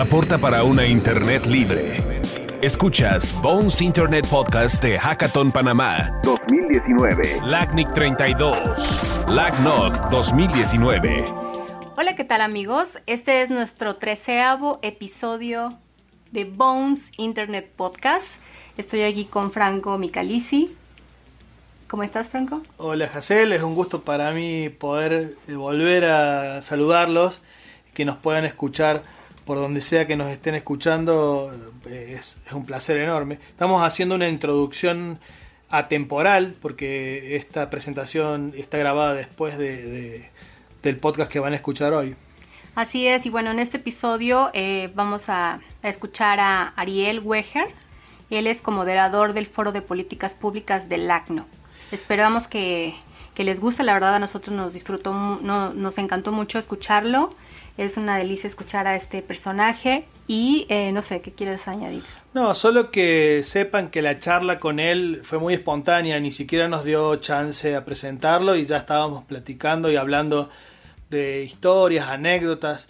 aporta para una Internet libre. Escuchas Bones Internet Podcast de Hackathon Panamá 2019. LACNIC 32. LACNOC 2019. Hola, ¿qué tal amigos? Este es nuestro treceavo episodio de Bones Internet Podcast. Estoy aquí con Franco Micalisi. ¿Cómo estás, Franco? Hola, Jacel. Es un gusto para mí poder volver a saludarlos y que nos puedan escuchar por donde sea que nos estén escuchando. Eh, es, un placer enorme. Estamos haciendo una introducción atemporal porque esta presentación está grabada después de, del podcast que van a escuchar hoy. Así es, y bueno, en este episodio eh, vamos a, a, escuchar a Ariel Weger. Él es co-moderador del Foro de Políticas Públicas del ACNO. Esperamos que, les guste, la verdad a nosotros nos disfrutó, no, nos encantó mucho escucharlo. Es una delicia escuchar a este personaje y eh, no sé, ¿qué quieres añadir? No, solo que sepan que la charla con él fue muy espontánea, ni siquiera nos dio chance a presentarlo y ya estábamos platicando y hablando de historias, anécdotas.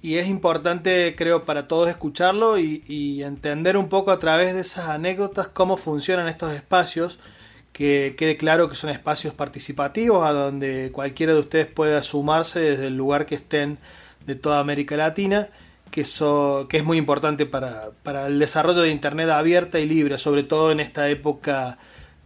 Y es importante, creo, para todos escucharlo y, y entender un poco a través de esas anécdotas cómo funcionan estos espacios que quede claro que son espacios participativos a donde cualquiera de ustedes pueda sumarse desde el lugar que estén de toda América Latina, que, eso, que es muy importante para, para, el desarrollo de Internet abierta y libre, sobre todo en esta época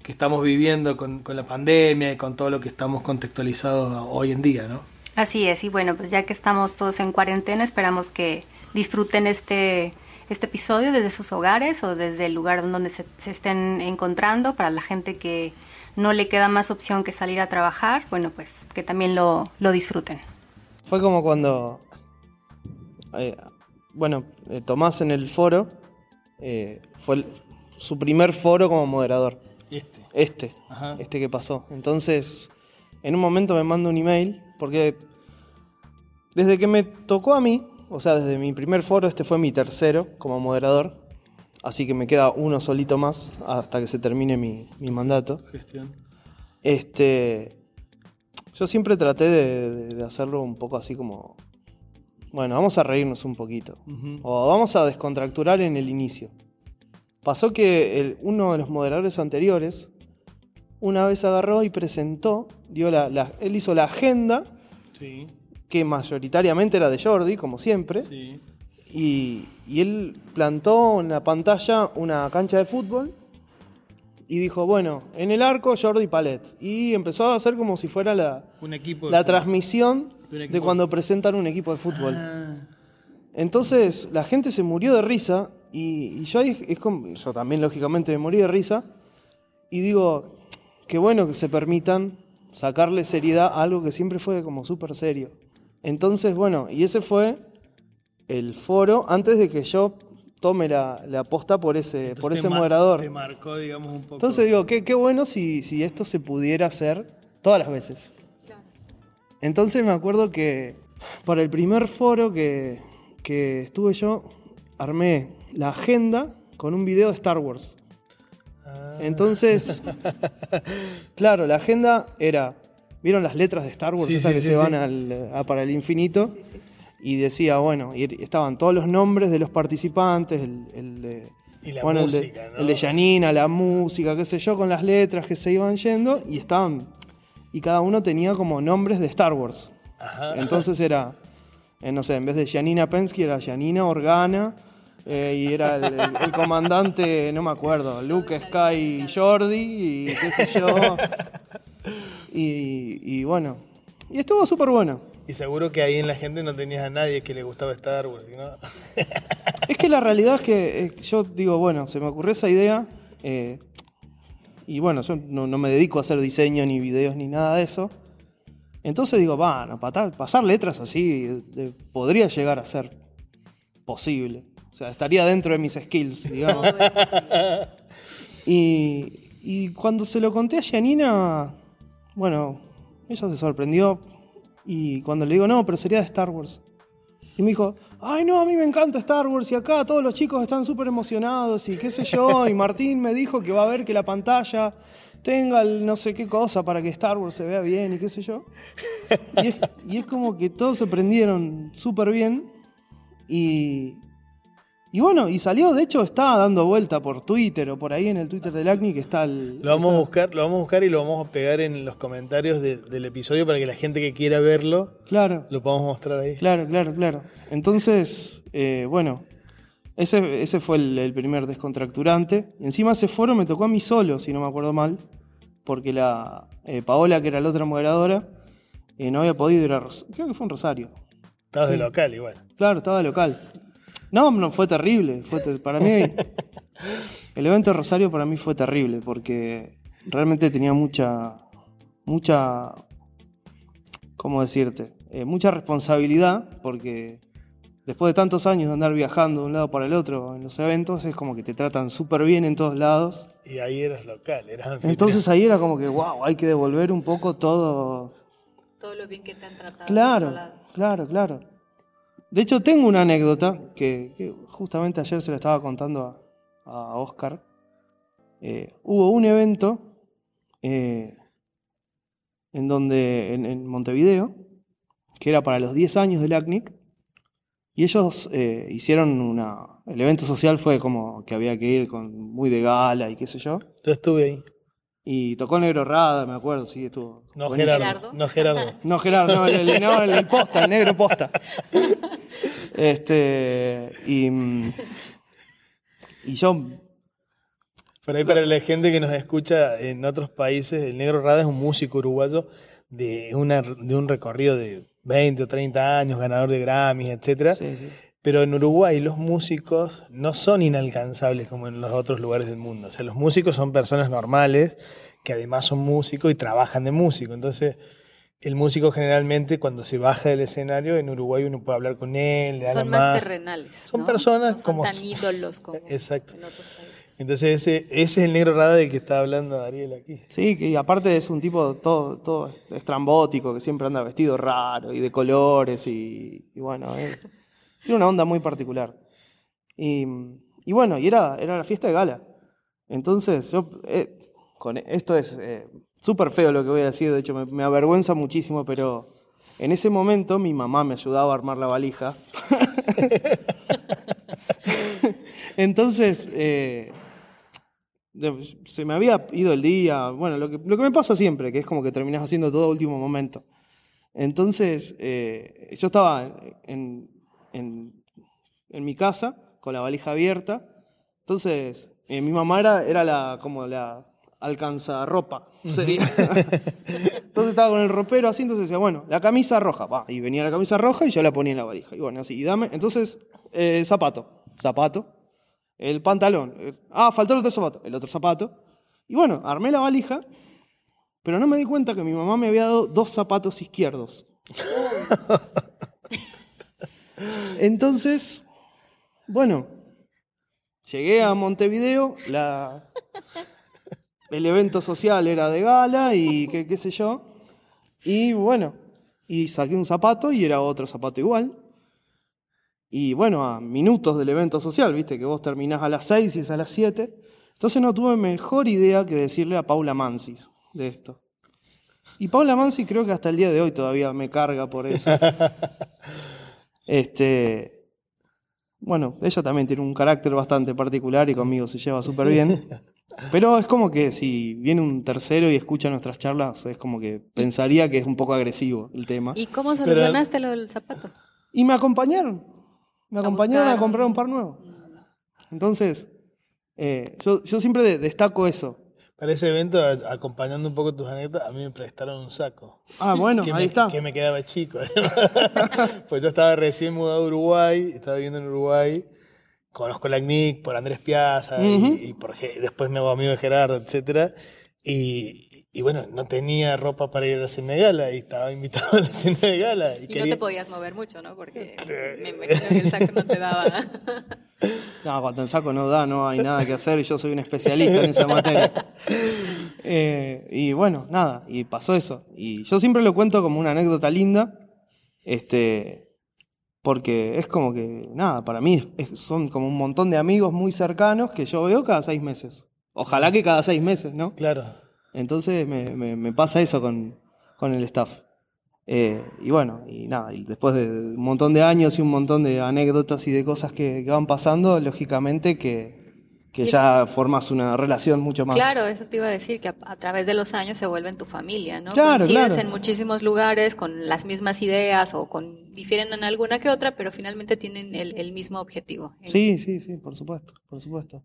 que estamos viviendo con, con la pandemia y con todo lo que estamos contextualizados hoy en día, ¿no? Así es, y bueno, pues ya que estamos todos en cuarentena, esperamos que disfruten este este episodio desde sus hogares o desde el lugar donde se, estén encontrando para la gente que no le queda más opción que salir a trabajar, bueno, pues que también lo, disfruten. Fue como cuando, eh, bueno, eh, Tomás en el foro, eh, fue su primer foro como moderador. Este. Este, este que pasó. Entonces, en un momento me manda un email, porque desde que me tocó a mí, o sea, desde mi primer foro, este fue mi tercero como moderador. Así que me queda uno solito más hasta que se termine mi, mandato. Gestión. Este. Yo siempre traté de, hacerlo un poco así como. Bueno, vamos a reírnos un poquito. O vamos a descontracturar en el inicio. Pasó que uno de los moderadores anteriores una vez agarró y presentó, dio la, él hizo la agenda sí que mayoritariamente era de Jordi, como siempre. Y, él plantó en la pantalla una cancha de fútbol y dijo, bueno, en el arco Jordi Palet. Y empezó a hacer como si fuera la, la transmisión de, cuando presentan un equipo de fútbol. Ah. Entonces la gente se murió de risa y, yo, es como, yo también lógicamente me morí de risa y digo, qué bueno que se permitan sacarle seriedad a algo que siempre fue como súper serio. Entonces, bueno, y ese fue el foro antes de que yo tome la, la posta por ese, por ese moderador. Te marcó, digamos, un poco. Entonces digo, qué, qué bueno si, si esto se pudiera hacer todas las veces. Entonces me acuerdo que para el primer foro que, que estuve yo, armé la agenda con un video de Star Wars. Ah. Entonces, claro, la agenda era ¿Vieron las letras de Star Wars? esas que se van para el infinito. Y decía, bueno, y estaban todos los nombres de los participantes, el, de. la bueno, música, el de, Janina, la música, qué sé yo, con las letras que se iban yendo. Y estaban. Y cada uno tenía como nombres de Star Wars. Entonces era. Eh, no sé, en vez de Janina Pensky era Janina Organa. Eh, y era el, comandante, no me acuerdo, Luke Sky Jordi y qué sé yo. Y, bueno, y estuvo súper bueno. Y seguro que ahí en la gente no tenías a nadie que le gustaba Star Wars, ¿no? es que la realidad es que yo digo, bueno, se me ocurrió esa idea. Eh, y bueno, yo no, me dedico a hacer diseño, ni videos, ni nada de eso. Entonces digo, bueno, pasar letras así podría llegar a ser posible. O sea, estaría dentro de mis skills, digamos. y, y cuando se lo conté a Janina, bueno, ella se sorprendió y cuando le digo, no, pero sería de Star Wars. Y me dijo, ay no, a mí me encanta Star Wars y acá todos los chicos están súper emocionados y qué sé yo. Y Martín me dijo que va a ver que la pantalla tenga el no sé qué cosa para que Star Wars se vea bien y qué sé yo. Y es, como que todos se prendieron súper bien y, Y bueno, y salió, de hecho, está dando vuelta por Twitter o por ahí en el Twitter del ACNI que está el. Lo vamos a buscar, lo vamos a buscar y lo vamos a pegar en los comentarios del episodio para que la gente que quiera verlo claro. lo podamos mostrar ahí. Claro, claro, claro. Entonces, eh, bueno, ese, ese fue el, primer descontracturante. Encima ese foro me tocó a mí solo, si no me acuerdo mal, porque la eh, Paola, que era la otra moderadora, eh, no había podido ir a Rosario. Creo que fue en Rosario. Estabas de local igual. Claro, estaba de local. No, no, fue terrible. Fue para mí, el evento de Rosario para mí fue terrible porque realmente tenía mucha, mucha, ¿cómo decirte? Eh, mucha responsabilidad porque después de tantos años de andar viajando de un lado para el otro en los eventos, es como que te tratan súper bien en todos lados. Y ahí eras local, eras Entonces ahí era como que, wow, hay que devolver un poco todo. Todo lo bien que te han tratado. Claro, claro, claro. De hecho, tengo una anécdota que, justamente ayer se la estaba contando a, Oscar. Eh, hubo un evento eh, en donde, en, Montevideo, que era para los 10 años del ACNIC, y ellos eh, hicieron una. El evento social fue como que había que ir con muy de gala y qué sé yo. Yo estuve ahí. Y tocó Negro Rada, me acuerdo, sí, estuvo. No Gerardo. No Gerardo. No Gerardo, no, el, el, posta, el negro posta. Este. Y. Y yo. Por ahí, para la gente que nos escucha en otros países, el Negro Rada es un músico uruguayo de, una, de un recorrido de 20 o 30 años, ganador de Grammys, etc. Pero en Uruguay los músicos no son inalcanzables como en los otros lugares del mundo. O sea, los músicos son personas normales que además son músicos y trabajan de músico. Entonces, el músico generalmente cuando se baja del escenario en Uruguay uno puede hablar con él. son más, terrenales. Son personas son como... tan ídolos como Exacto. en otros países. Entonces ese, ese es el negro rada del que está hablando Dariel aquí. Sí, y aparte es un tipo todo, todo estrambótico, que siempre anda vestido raro y de colores y, bueno, tiene una onda muy particular. Y, bueno, y era, era la fiesta de gala. Entonces, yo, eh, con esto es eh, súper feo lo que voy a decir, de hecho me, avergüenza muchísimo, pero en ese momento mi mamá me ayudaba a armar la valija. Entonces, eh, se me había ido el día, bueno, lo que, me pasa siempre, que es como que terminas haciendo todo a último momento. Entonces, eh, yo estaba en, en, mi casa con la valija abierta. Entonces, eh, mi mamá era, era la, como la alcanza ropa, sería. entonces estaba con el ropero así, entonces decía, bueno, la camisa roja, va, y venía la camisa roja y yo la ponía en la valija. Y bueno, así, y dame, entonces, eh, zapato, zapato, el pantalón, eh, ah, faltó el otro zapato, el otro zapato. Y bueno, armé la valija, pero no me di cuenta que mi mamá me había dado dos zapatos izquierdos. Entonces, bueno, llegué a Montevideo, la, el evento social era de gala y qué, qué sé yo. Y bueno, y saqué un zapato y era otro zapato igual. Y bueno, a minutos del evento social, viste que vos terminás a las 6 y es a las 7. Entonces no tuve mejor idea que decirle a Paula Mansis de esto. Y Paula Mansi creo que hasta el día de hoy todavía me carga por eso. este, bueno, ella también tiene un carácter bastante particular y conmigo se lleva súper bien. Pero es como que si viene un tercero y escucha nuestras charlas, es como que pensaría que es un poco agresivo el tema. ¿Y cómo solucionaste lo del zapato? Y me acompañaron. Me acompañaron a, comprar un par nuevo. Entonces, eh, yo, siempre destaco eso. Para ese evento, acompañando un poco tus anécdotas, a mí me prestaron un saco. Ah, bueno, ahí está. Que me quedaba chico. pues yo estaba recién mudado a Uruguay, estaba viviendo en Uruguay conozco la CNIC por Andrés Piazza y, por, después me hago amigo de Gerardo, etc. Y, y, bueno, no tenía ropa para ir a la cena de gala y estaba invitado a la cena de gala. Y, no te podías mover mucho, ¿no? Porque me imagino que el saco no te daba. no, cuando el saco no da, no hay nada que hacer y yo soy un especialista en esa materia. Eh, y bueno, nada, y pasó eso. Y yo siempre lo cuento como una anécdota linda. Este, porque es como que, nada, para mí son como un montón de amigos muy cercanos que yo veo cada seis meses. Ojalá que cada seis meses, ¿no? Claro. Entonces me, me, pasa eso con, con, el staff. Eh, y bueno, y nada, y después de un montón de años y un montón de anécdotas y de cosas que, van pasando, lógicamente que, ya formas una relación mucho más. Claro, eso te iba a decir, que a, través de los años se vuelven tu familia, ¿no? Claro, Coincides en muchísimos lugares con las mismas ideas o con difieren en alguna que otra, pero finalmente tienen el, el mismo objetivo. Sí, sí, sí, por supuesto, por supuesto.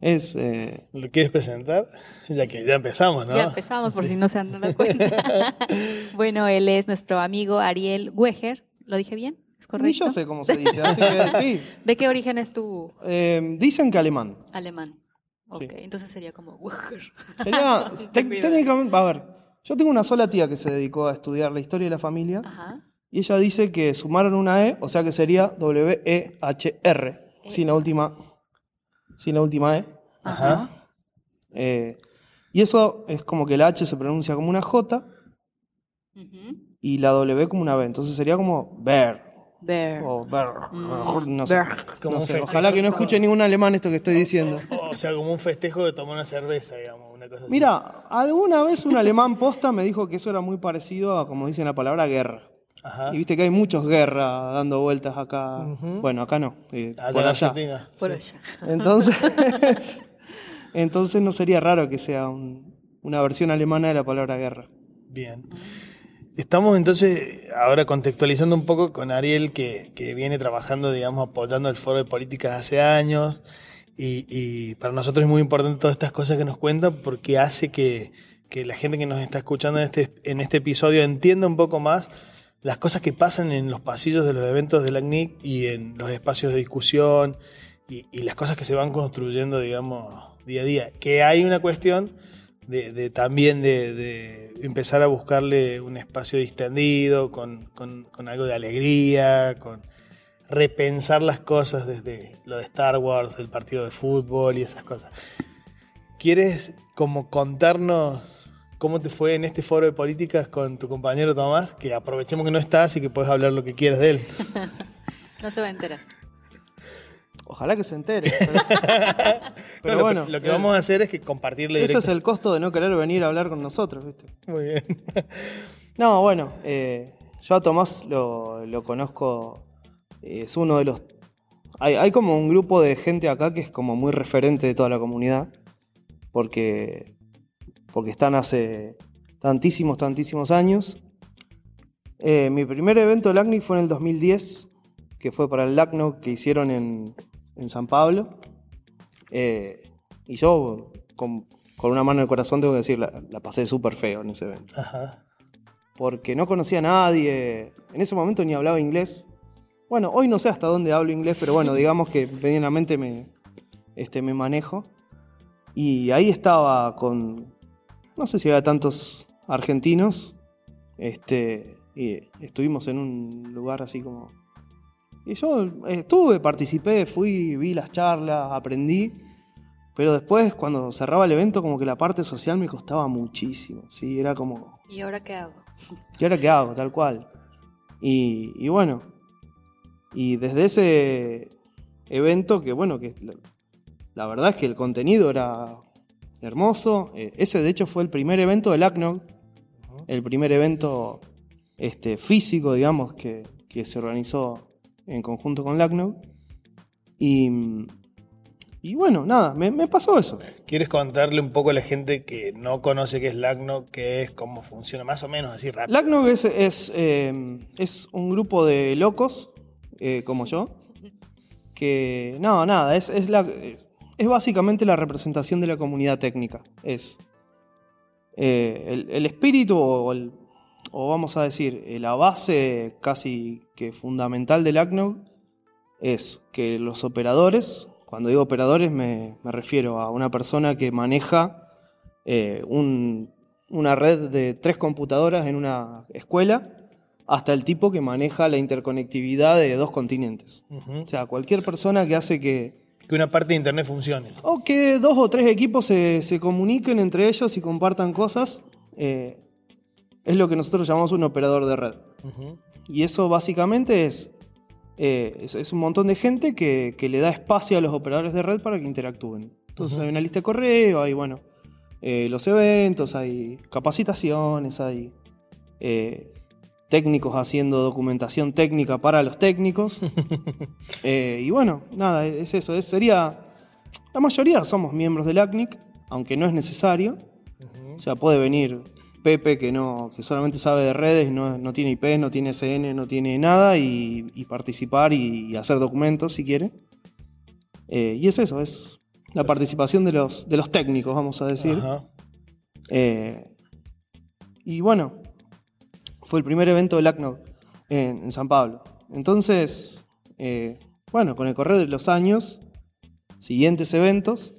Es, eh, ¿Lo quieres presentar? Ya que ya empezamos, ¿no? Ya empezamos, por si no se han dado cuenta. bueno, él es nuestro amigo Ariel Weger. ¿Lo dije bien? ¿Es correcto? Ni yo sé cómo se dice, así que sí. ¿De qué origen es tú? Eh, dicen que alemán. Alemán. Ok, entonces sería como. Sería, técnicamente, a ver, yo tengo una sola tía que se dedicó a estudiar la historia de la familia. Ajá. Y ella dice que sumaron una E, o sea que sería W-E-H-R, sin la última sin la última E. Ajá. Eh, y eso es como que la H se pronuncia como una J y la W como una B. Entonces sería como ver. Ver. O. Mm. No sé. Ojalá que no escuche ningún alemán esto que estoy diciendo. O sea, como un festejo de tomar una cerveza, digamos. Una cosa Mira, alguna vez un alemán posta me dijo que eso era muy parecido a, como dicen la palabra, guerra. Y viste que hay muchos guerras dando vueltas acá. Bueno, acá no. Eh, por allá. Por allá. Entonces, entonces no sería raro que sea una versión alemana de la palabra guerra. Bien. Estamos entonces ahora contextualizando un poco con Ariel, que, viene trabajando, digamos, apoyando el foro de políticas hace años. Y, para nosotros es muy importante todas estas cosas que nos cuentan porque hace que, que la gente que nos está escuchando en este, en este episodio entienda un poco más las cosas que pasan en los pasillos de los eventos de la CNIC y en los espacios de discusión y, las cosas que se van construyendo, digamos, día a día. Que hay una cuestión de, también de, empezar a buscarle un espacio distendido, con, algo de alegría, con repensar las cosas desde lo de Star Wars, el partido de fútbol y esas cosas. ¿Quieres como contarnos ¿Cómo te fue en este foro de políticas con tu compañero Tomás? Que aprovechemos que no estás y que puedes hablar lo que quieras de él. no se va a enterar. Ojalá que se entere. Pero, bueno. Lo que, vamos a hacer es que compartirle. Ese es el costo de no querer venir a hablar con nosotros, ¿viste? Muy bien. no, bueno, eh, yo a Tomás lo, conozco. es uno de los. Hay, hay como un grupo de gente acá que es como muy referente de toda la comunidad. Porque porque están hace tantísimos, tantísimos años. Eh, mi primer evento LACNIC fue en el 2010, que fue para el LACNO que hicieron en, San Pablo. Eh, y yo, con, una mano en el corazón, tengo que decir, la, pasé súper feo en ese evento. Porque no conocía a nadie, en ese momento ni hablaba inglés. Bueno, hoy no sé hasta dónde hablo inglés, pero bueno, digamos que medianamente me, este, me manejo. Y ahí estaba con, no sé si había tantos argentinos, este, y estuvimos en un lugar así como... Y yo estuve, participé, fui, vi las charlas, aprendí, pero después cuando cerraba el evento como que la parte social me costaba muchísimo, ¿sí? Era como... ¿Y ahora qué hago? ¿Y ahora qué hago? Tal cual. Y, y bueno, y desde ese evento que bueno, que la verdad es que el contenido era hermoso. Eh, ese de hecho fue el primer evento del ACNOG, el primer evento este, físico, digamos, que, se organizó en conjunto con LACNOG. Y, y bueno, nada, me, pasó eso. ¿Quieres contarle un poco a la gente que no conoce qué es LACNOG, qué es, cómo funciona, más o menos así rápido? LACNOG es, es, eh, es un grupo de locos, eh, como yo, que, no, nada, es, es la es básicamente la representación de la comunidad técnica. Es eh, el, espíritu o, vamos a decir, eh, la base casi que fundamental del ACNOG es que los operadores, cuando digo operadores me, refiero a una persona que maneja eh, una red de tres computadoras en una escuela, hasta el tipo que maneja la interconectividad de dos continentes. O sea, cualquier persona que hace que que una parte de Internet funcione. O que dos o tres equipos se, comuniquen entre ellos y compartan cosas. Eh, es lo que nosotros llamamos un operador de red. Y eso básicamente es, eh, es, un montón de gente que, le da espacio a los operadores de red para que interactúen. Entonces hay una lista de correo, hay bueno, eh, los eventos, hay capacitaciones, hay técnicos haciendo documentación técnica para los técnicos. Eh, y bueno, nada, es eso. sería. La mayoría somos miembros del ACNIC, aunque no es necesario. O sea, puede venir Pepe que no, que solamente sabe de redes, no, no tiene IP, no tiene SN, no tiene nada, y, participar y, hacer documentos si quiere. Eh, y es eso, es la participación de los, de los técnicos, vamos a decir. Eh, y bueno, fue el primer evento del ACNOG en, San Pablo. Entonces, eh, bueno, con el correr de los años, siguientes eventos,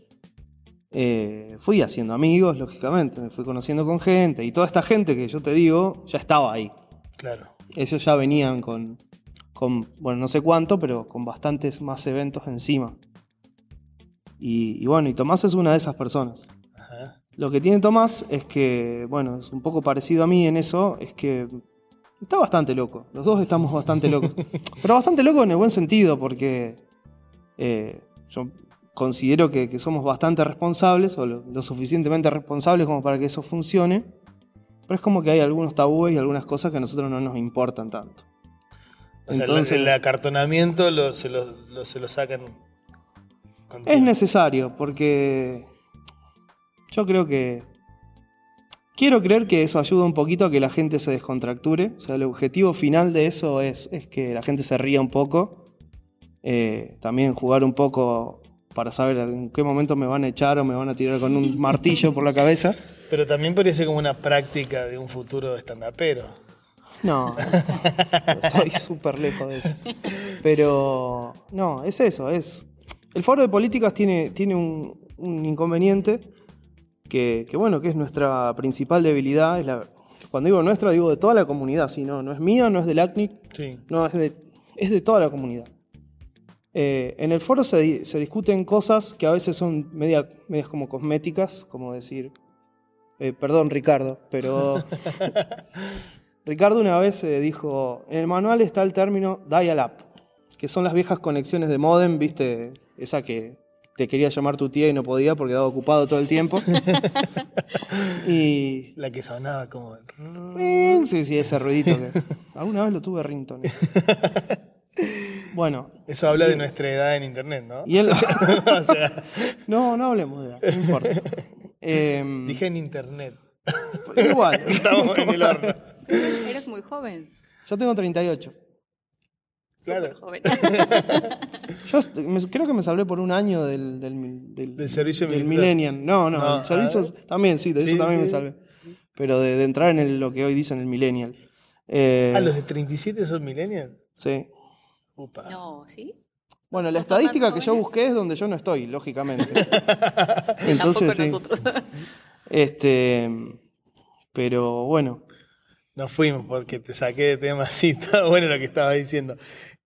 eh, fui haciendo amigos, lógicamente, me fui conociendo con gente y toda esta gente que yo te digo ya estaba ahí. Claro. Ellos ya venían con, con bueno, no sé cuánto, pero con bastantes más eventos encima. Y, bueno, y Tomás es una de esas personas. Lo que tiene Tomás es que, bueno, es un poco parecido a mí en eso, es que está bastante loco. Los dos estamos bastante locos. Pero bastante loco en el buen sentido, porque eh, yo considero que, somos bastante responsables, o lo, suficientemente responsables como para que eso funcione. Pero es como que hay algunos tabúes y algunas cosas que a nosotros no nos importan tanto. O Entonces, sea, el acartonamiento se, lo, se lo sacan. Es necesario, porque yo creo que. Quiero creer que eso ayuda un poquito a que la gente se descontracture. O sea, el objetivo final de eso es, es que la gente se ría un poco. Eh, también jugar un poco para saber en qué momento me van a echar o me van a tirar con un martillo por la cabeza. Pero también parece como una práctica de un futuro estandapero. No, estoy súper lejos de eso. Pero no, es eso, es... El foro de políticas tiene, tiene un, un inconveniente que, bueno, que es nuestra principal debilidad. Es la, cuando digo nuestra, digo de toda la comunidad, si no, no es mía, no es del ACNIC, no, es de, es de toda la comunidad. Eh, en el foro se, discuten cosas que a veces son media, medias como cosméticas, como decir, eh, perdón Ricardo, pero Ricardo una vez eh, dijo, en el manual está el término dial-up, que son las viejas conexiones de modem, viste, esa que te quería llamar tu tía y no podía porque estaba ocupado todo el tiempo. y... La que sonaba como... Sí, sí, ese ruidito que... Alguna vez lo tuve Rington. Bueno. Eso habla de nuestra edad en internet, ¿no? Y él... No, no hablemos de edad, no importa. Em, Dije en internet. Igual. Estamos en el horno. Eres muy joven. Yo tengo 38. Claro. joven. Yo creo que me salvé por un año del, del, del, servicio del Millennium. No, no, el servicio también, sí, de eso también me salvé. Pero de, entrar en lo que hoy dicen el Millennial. Eh, ah, los de 37 son Millennial. Sí. No, ¿sí? Bueno, la estadística que yo busqué es donde yo no estoy, lógicamente. Entonces, sí. nosotros. Este, pero bueno. Nos fuimos porque te saqué de tema, sí, está bueno lo que estaba diciendo.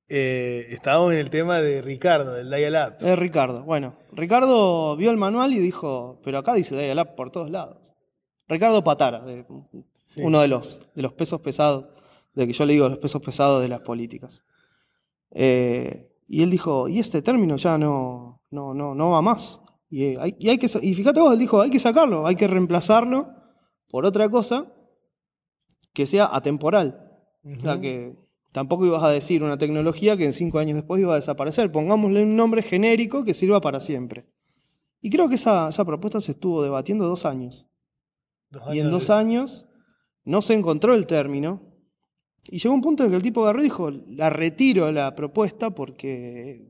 Eh, estábamos en el tema de Ricardo, del Dial-Up. Eh, Ricardo, bueno. Ricardo vio el manual y dijo, pero acá dice Dial-Up por todos lados. Ricardo Patara, uno de los, de los pesos pesados, de que yo le digo los pesos pesados de las políticas. Eh, y él dijo, y este término ya no, no, no, no va más. Y, hay, y, hay que, y fíjate vos, él dijo, hay que sacarlo, hay que reemplazarlo por otra cosa que sea atemporal. O sea, que tampoco ibas a decir una tecnología que en cinco años después iba a desaparecer. Pongámosle un nombre genérico que sirva para siempre. Y creo que esa, esa propuesta se estuvo debatiendo dos años. y en dos años no se encontró el término y llegó un punto en que el tipo agarró y dijo, la retiro la propuesta porque...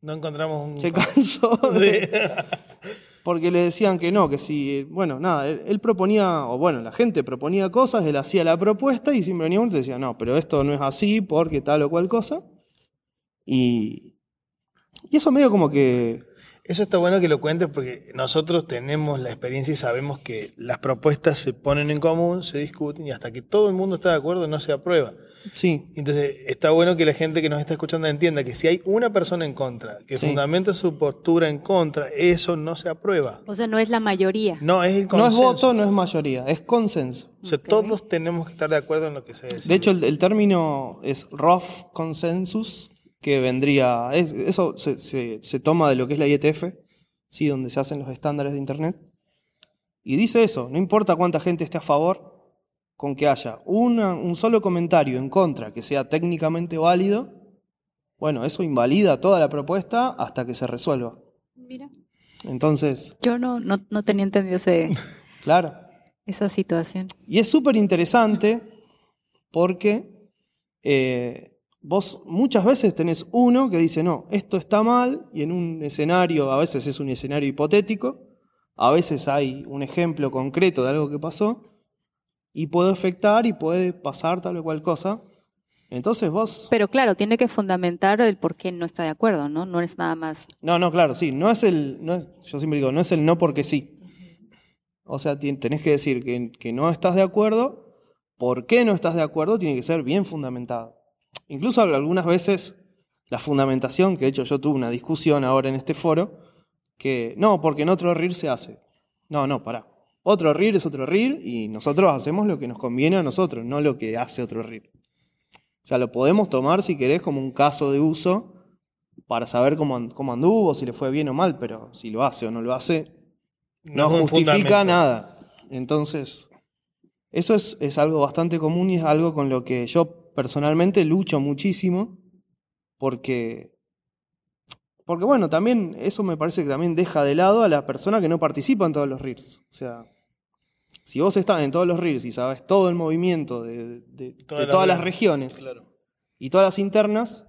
No encontramos un... Se cansó de... porque le decían que no, que si... Bueno, nada, él, proponía, o bueno, la gente proponía cosas, él hacía la propuesta y siempre venía uno y decía, no, pero esto no es así porque tal o cual cosa. Y, y eso medio como que eso está bueno que lo cuentes porque nosotros tenemos la experiencia y sabemos que las propuestas se ponen en común, se discuten y hasta que todo el mundo está de acuerdo no se aprueba. Sí. Entonces, está bueno que la gente que nos está escuchando entienda que si hay una persona en contra, que fundamenta su postura en contra, eso no se aprueba. O sea, no es la mayoría. No, es el consenso. No es voto, no es mayoría, es consenso. O sea, todos tenemos que estar de acuerdo en lo que se decide. De hecho, el, el término es rough consensus, que vendría, eso se, toma de lo que es la IETF, ¿sí? donde se hacen los estándares de Internet, y dice eso, no importa cuánta gente esté a favor, con que haya un solo comentario en contra que sea técnicamente válido, bueno, eso invalida toda la propuesta hasta que se resuelva. Mira. Entonces. Yo no, no, no tenía entendido ese, claro. esa situación. Y es súper interesante porque eh, vos muchas veces tenés uno que dice, no, esto está mal, y en un escenario, a veces es un escenario hipotético, a veces hay un ejemplo concreto de algo que pasó, y puede afectar y puede pasar tal o cual cosa. Entonces vos... Pero claro, tiene que fundamentar el por qué no está de acuerdo, ¿no? No es nada más... No, no, claro, sí. No es el... No yo siempre digo, no es el no porque sí. O sea, tenés que decir que, que no estás de acuerdo. ¿Por qué no estás de acuerdo? Tiene que ser bien fundamentado. Incluso algunas veces la fundamentación, que de hecho yo tuve una discusión ahora en este foro, que no, porque en otro RIR se hace. No, no, pará. Otro RIR es otro RIR y nosotros hacemos lo que nos conviene a nosotros, no lo que hace otro RIR. O sea, lo podemos tomar si querés como un caso de uso para saber cómo, cómo anduvo, si le fue bien o mal, pero si lo hace o no lo hace, no, justifica nada. Entonces, eso es, es algo bastante común y es algo con lo que yo personalmente lucho muchísimo porque, porque bueno, también eso me parece que también deja de lado a la persona que no participa en todos los RIRs. O sea, si vos estás en todos los RIRs y sabes todo el movimiento de, todas las regiones y todas las internas,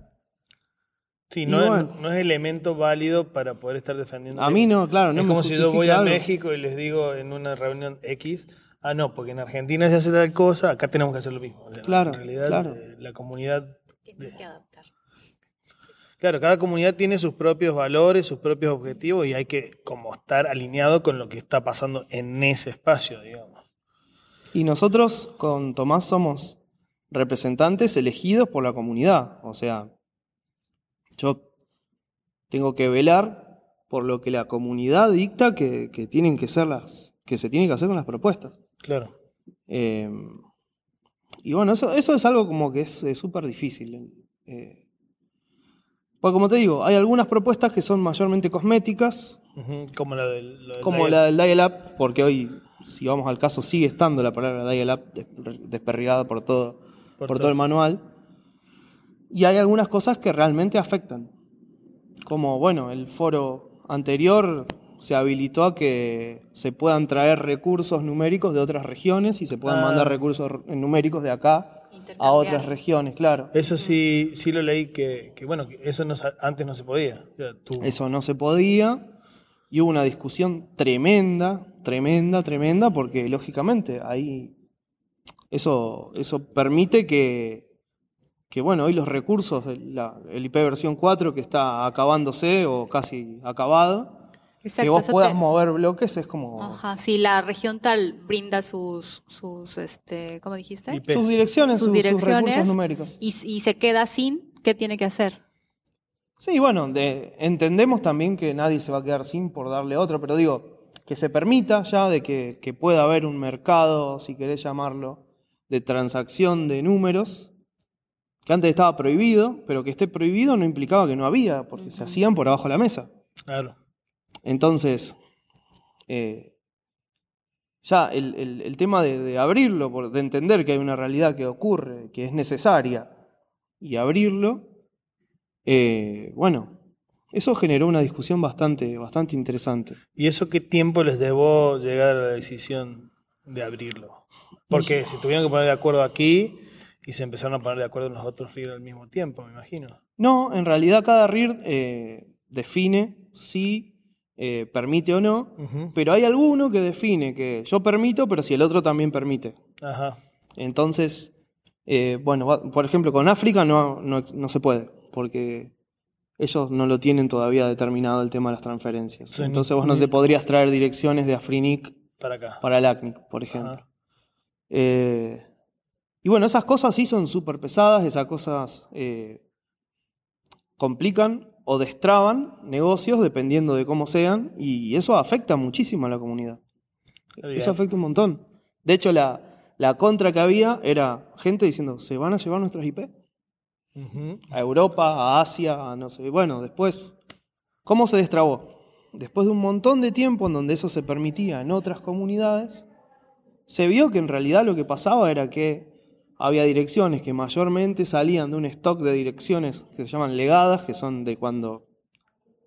Sí, no, es, no, es, elemento válido para poder estar defendiendo. A mí no, claro. No es como si yo voy a México y les digo en una reunión X, ah, no, porque en Argentina se hace tal cosa, acá tenemos que hacer lo mismo. claro, en realidad, eh, la comunidad... Tienes que adaptar. Claro, cada comunidad tiene sus propios valores, sus propios objetivos y hay que como estar alineado con lo que está pasando en ese espacio, digamos. Y nosotros con Tomás somos representantes elegidos por la comunidad, o sea, yo tengo que velar por lo que la comunidad dicta que, que tienen que ser las, que se tienen que hacer con las propuestas. Claro. Em, y bueno, eso, eso es algo como que es súper difícil. Eh, porque como te digo, hay algunas propuestas que son mayormente cosméticas. Como la del, como la del dial-up, porque hoy, si vamos al caso, sigue estando la palabra dial-up desperrigada por todo, por, todo el manual. Y hay algunas cosas que realmente afectan. Como, bueno, el foro anterior se habilitó a que se puedan traer recursos numéricos de otras regiones y se puedan mandar ah. recursos numéricos de acá a otras regiones, claro. Eso sí, sí lo leí que, bueno, eso no, antes no se podía. Eso no se podía y hubo una discusión tremenda, tremenda, tremenda, porque lógicamente ahí eso, eso permite que, que, bueno, hoy los recursos, el IP versión 4 que está acabándose o casi acabado, que vos puedas mover bloques es como... Ajá, si la región tal brinda sus, sus este, ¿cómo dijiste? Sus direcciones, sus, direcciones numéricos. Y, se queda sin, ¿qué tiene que hacer? Sí, bueno, entendemos también que nadie se va a quedar sin por darle otro, pero digo, que se permita ya de que, que pueda haber un mercado, si querés llamarlo, de transacción de números, que antes estaba prohibido, pero que esté prohibido no implicaba que no había, porque se hacían por abajo de la mesa. Claro. Entonces, eh, ya el, tema de, abrirlo, de entender que hay una realidad que ocurre, que es necesaria, y abrirlo, eh, bueno, eso generó una discusión bastante, bastante interesante. ¿Y eso qué tiempo les debo llegar a la decisión de abrirlo? Porque se tuvieron que poner de acuerdo aquí y se empezaron a poner de acuerdo en los otros RIR al mismo tiempo, me imagino. No, en realidad cada RIR eh, define si eh, permite o no, pero hay alguno que define que yo permito, pero si el otro también permite. Ajá. Entonces, eh, bueno, por ejemplo, con África no, no, se puede, porque ellos no lo tienen todavía determinado el tema de las transferencias. Entonces vos no te podrías traer direcciones de Afrinic para acá. Para el ACNIC, por ejemplo. Eh, y bueno, esas cosas sí son súper pesadas, esas cosas complican o destraban negocios dependiendo de cómo sean y eso afecta muchísimo a la comunidad. Eso afecta un montón. De hecho, la, la, contra que había era gente diciendo, ¿se van a llevar nuestros IP? A Europa, a Asia, a no sé. Bueno, después, ¿cómo se destrabó? Después de un montón de tiempo en donde eso se permitía en otras comunidades, se vio que en realidad lo que pasaba era que había direcciones que mayormente salían de un stock de direcciones que se llaman legadas, que son de cuando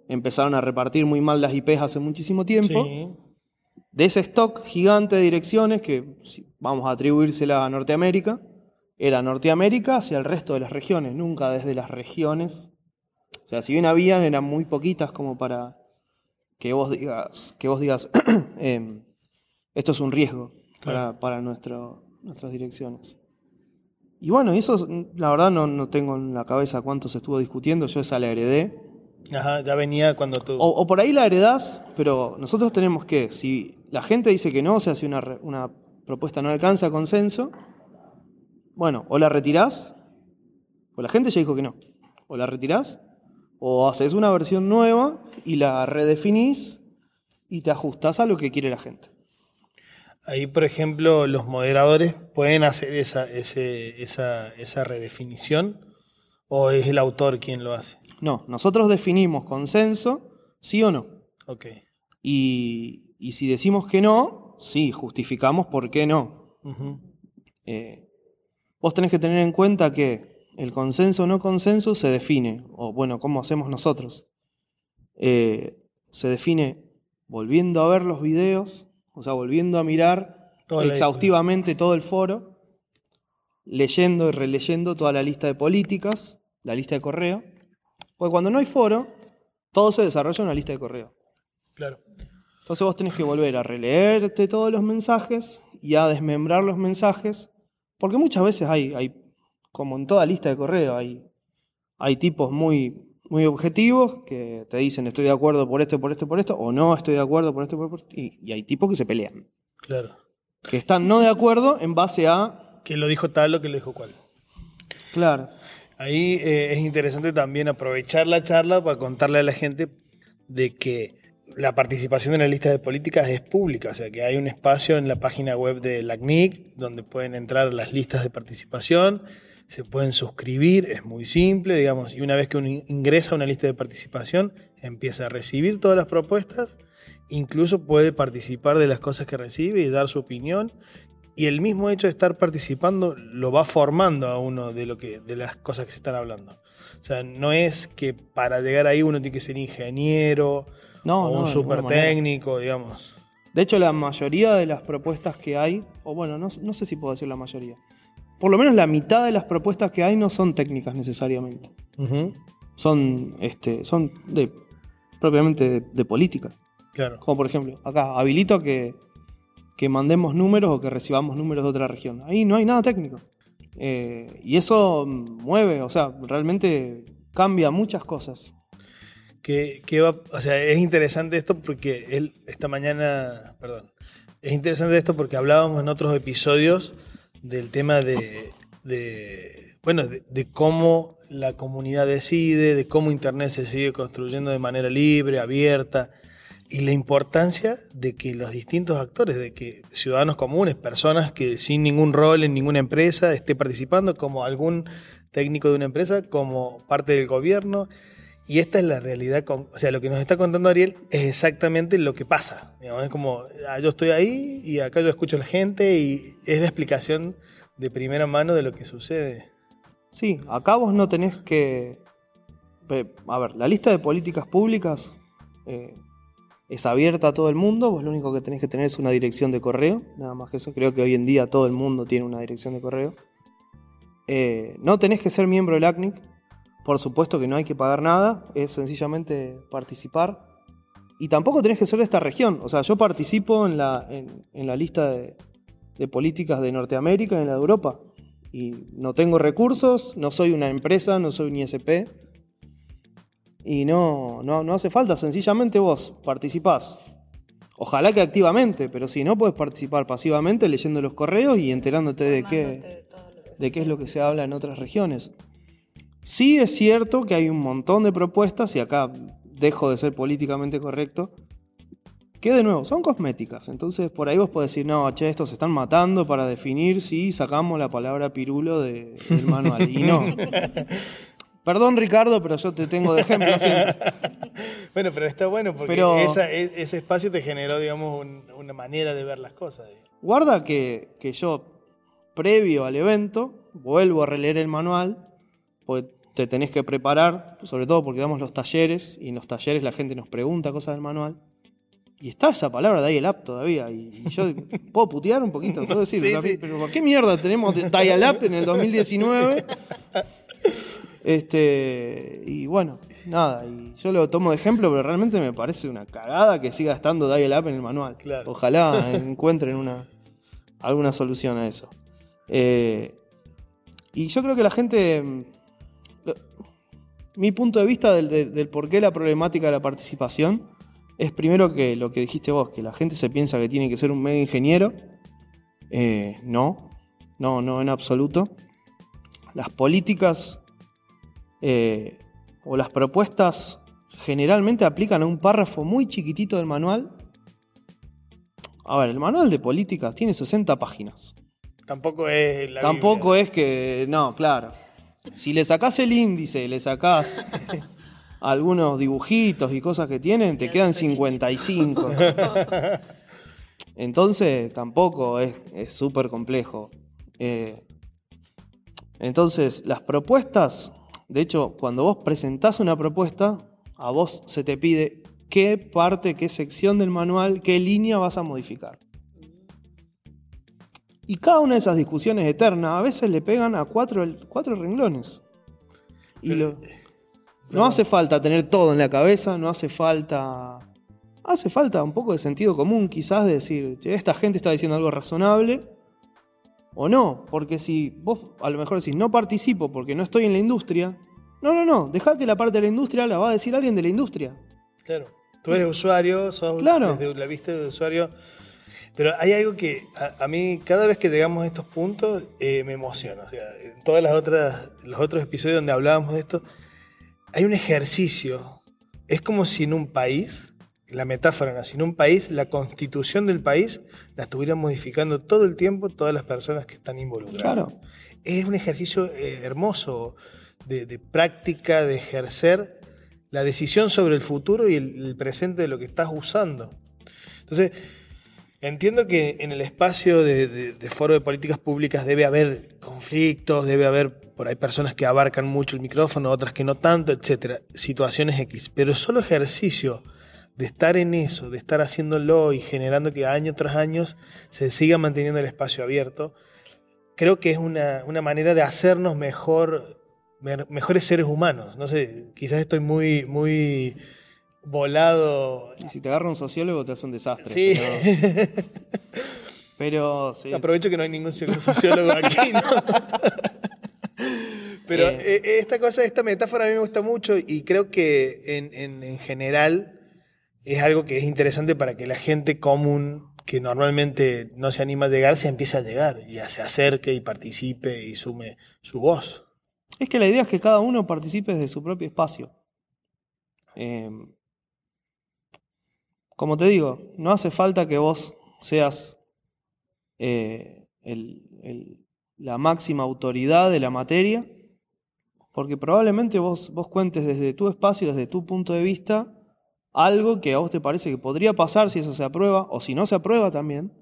empezaron a repartir muy mal las IPs hace muchísimo tiempo. De ese stock gigante de direcciones, que vamos a atribuírsela a Norteamérica, era Norteamérica hacia el resto de las regiones, nunca desde las regiones. O sea, si bien habían, eran muy poquitas como para que vos digas, que vos digas em, esto es un riesgo para, nuestras direcciones. Y bueno, eso la verdad no, no, tengo en la cabeza cuánto se estuvo discutiendo, yo esa la heredé. Ajá, ya venía cuando tú... O, por ahí la heredás, pero nosotros tenemos que, si la gente dice que no, o sea, si una, una propuesta no alcanza consenso, bueno, o la retirás, o la gente ya dijo que no, o la retirás, o haces una versión nueva y la redefinís y te ajustás a lo que quiere la gente. Ahí, por ejemplo, los moderadores pueden hacer esa, esa, redefinición o es el autor quien lo hace. No, nosotros definimos consenso, sí o no. Ok. Y, si decimos que no, sí, justificamos por qué no. Eh, vos tenés que tener en cuenta que el consenso o no consenso se define, o bueno, ¿cómo hacemos nosotros? Eh, se define volviendo a ver los videos o sea, volviendo a mirar exhaustivamente todo el foro, leyendo y releyendo toda la lista de políticas, la lista de correo, porque cuando no hay foro, todo se desarrolla en una lista de correo. Claro. Entonces vos tenés que volver a releerte todos los mensajes y a desmembrar los mensajes, porque muchas veces hay, hay como en toda lista de correo, hay, hay tipos muy muy objetivos que te dicen estoy de acuerdo por esto, por esto, por esto, o no estoy de acuerdo por esto, por esto, y, hay tipos que se pelean. Claro. Que están no de acuerdo en base a... Que lo dijo tal o que lo dijo cual. Claro. Ahí eh, es interesante también aprovechar la charla para contarle a la gente de que la participación en la lista de políticas es pública, o sea que hay un espacio en la página web de la CNIC donde pueden entrar las listas de participación se pueden suscribir, es muy simple, digamos, y una vez que uno ingresa a una lista de participación, empieza a recibir todas las propuestas, incluso puede participar de las cosas que recibe y dar su opinión, y el mismo hecho de estar participando lo va formando a uno de, lo que, de las cosas que se están hablando. O sea, no es que para llegar ahí uno tiene que ser ingeniero o un super técnico, digamos. De hecho, la mayoría de las propuestas que hay, o bueno, no, no sé si puedo decir la mayoría, por lo menos la mitad de las propuestas que hay no son técnicas necesariamente. Son, este, son de, propiamente de, política. Claro. Como por ejemplo, acá habilito que, que mandemos números o que recibamos números de otra región. Ahí no hay nada técnico. Eh, y eso mueve, o sea, realmente cambia muchas cosas. Que, va, o sea, es interesante esto porque él esta mañana, perdón, es interesante esto porque hablábamos en otros episodios del tema de, bueno, de, cómo la comunidad decide, de cómo Internet se sigue construyendo de manera libre, abierta, y la importancia de que los distintos actores, de que ciudadanos comunes, personas que sin ningún rol en ninguna empresa esté participando, como algún técnico de una empresa, como parte del gobierno, y esta es la realidad, o sea, lo que nos está contando Ariel es exactamente lo que pasa. es como, ah, yo estoy ahí y acá yo escucho a la gente y es la explicación de primera mano de lo que sucede. Sí, acá vos no tenés que... A ver, la lista de políticas públicas eh, es abierta a todo el mundo, vos lo único que tenés que tener es una dirección de correo, nada más que eso. Creo que hoy en día todo el mundo tiene una dirección de correo. Eh, no tenés que ser miembro del ACNIC, por supuesto que no hay que pagar nada, es sencillamente participar. Y tampoco tenés que ser de esta región. O sea, yo participo en la, en, la lista de, políticas de Norteamérica y en la de Europa. Y no tengo recursos, no soy una empresa, no soy un ISP. Y no, no, no hace falta, sencillamente vos participás. Ojalá que activamente, pero si no, puedes participar pasivamente leyendo los correos y enterándote de qué, de qué es lo que se habla en otras regiones. Sí es cierto que hay un montón de propuestas, y acá dejo de ser políticamente correcto, que de nuevo son cosméticas. Entonces por ahí vos podés decir, no, che, estos se están matando para definir si sacamos la palabra pirulo de, del manual. Y no. Perdón, Ricardo, pero yo te tengo de ejemplo. bueno, pero está bueno porque e, ese espacio te generó, digamos, una manera de ver las cosas. guarda que, que yo, previo al evento, vuelvo a releer el manual, porque te tenés que preparar, sobre todo porque damos los talleres, y en los talleres la gente nos pregunta cosas del manual. Y está esa palabra dial up todavía. Y, yo puedo putear un poquito, puedo decir, pero ¿por qué mierda tenemos dial up en el 2019? Este, y bueno, nada, y yo lo tomo de ejemplo, pero realmente me parece una cagada que siga estando dial up en el manual. Ojalá encuentren una, alguna solución a eso. Eh, y yo creo que la gente. Mi punto de vista del, por qué la problemática de la participación es primero que lo que dijiste vos, que la gente se piensa que tiene que ser un mega ingeniero. Eh, no, no, no en absoluto. Las políticas eh, o las propuestas generalmente aplican a un párrafo muy chiquitito del manual. A ver, el manual de políticas tiene 60 páginas. Tampoco es la Tampoco es que. No, claro. Si le sacás el índice, le sacás algunos dibujitos y cosas que tienen, te quedan 55. Entonces, tampoco es súper complejo. Eh, entonces, las propuestas de hecho, cuando vos presentás una propuesta, a vos se te pide qué parte, qué sección del manual, qué línea vas a modificar. Y cada una de esas discusiones eternas a veces le pegan a cuatro, cuatro renglones. Y no hace falta tener todo en la cabeza, no hace falta. Hace falta un poco de sentido común, quizás, de decir, esta gente está diciendo algo razonable o no, porque si vos a lo mejor decís no participo porque no estoy en la industria, no, no, no, deja que la parte de la industria la va a decir alguien de la industria. Claro, tú eres usuario, sos claro. desde la vista de usuario. Pero hay algo que a, mí, cada vez que llegamos a estos puntos, eh, me emociona. O sea, en todas las otras, los otros episodios donde hablábamos de esto, hay un ejercicio. Es como si en un país la metáfora, ¿no? en un país, la constitución del país la estuvieran modificando todo el tiempo todas las personas que están involucradas. Claro. Es un ejercicio eh, hermoso de, práctica, de ejercer la decisión sobre el futuro y el, presente de lo que estás usando. Entonces, entiendo que en el espacio de, foro de políticas públicas debe haber conflictos, debe haber por ahí personas que abarcan mucho el micrófono, otras que no tanto, etcétera, situaciones X, pero solo ejercicio de estar en eso, de estar haciéndolo y generando que año tras año se siga manteniendo el espacio abierto, creo que es una, manera de hacernos mejor, mejores seres humanos. No sé, quizás estoy muy, muy volado. si te agarra un sociólogo te hace un desastre. Sí. Pero, sí. Aprovecho que no hay ningún sociólogo aquí, Pero eh. Eh, esta cosa, esta metáfora a mí me gusta mucho y creo que en, en general es algo que es interesante para que la gente común que normalmente no se anima a llegar se empiece a llegar y se acerque y participe y sume su voz. Es que la idea es que cada uno participe desde su propio espacio. Em, como te digo, no hace falta que vos seas eh, la máxima autoridad de la materia, porque probablemente vos, vos cuentes desde tu espacio, desde tu punto de vista, algo que a vos te parece que podría pasar si eso se aprueba, o si no se aprueba también.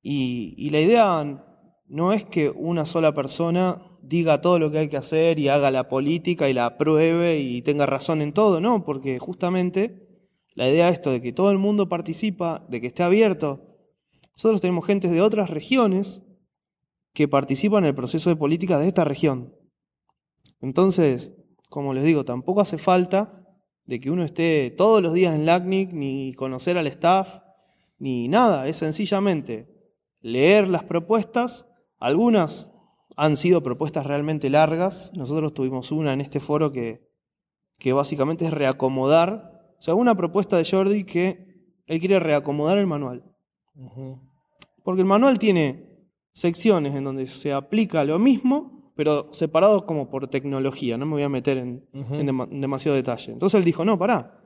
Y, la idea no es que una sola persona diga todo lo que hay que hacer y haga la política y la apruebe y tenga razón en todo, no, porque justamente la idea es esto de que todo el mundo participa, de que esté abierto. Nosotros tenemos gente de otras regiones que participan en el proceso de política de esta región. Entonces, como les digo, tampoco hace falta de que uno esté todos los días en LACNIC, ni conocer al staff, ni nada. Es sencillamente leer las propuestas. Algunas han sido propuestas realmente largas. Nosotros tuvimos una en este foro que, que básicamente es reacomodar. O sea, una propuesta de Jordi que él quiere reacomodar el manual. Porque el manual tiene secciones en donde se aplica lo mismo pero separados como por tecnología, no me voy a meter en, demasiado detalle. Entonces él dijo, no, pará,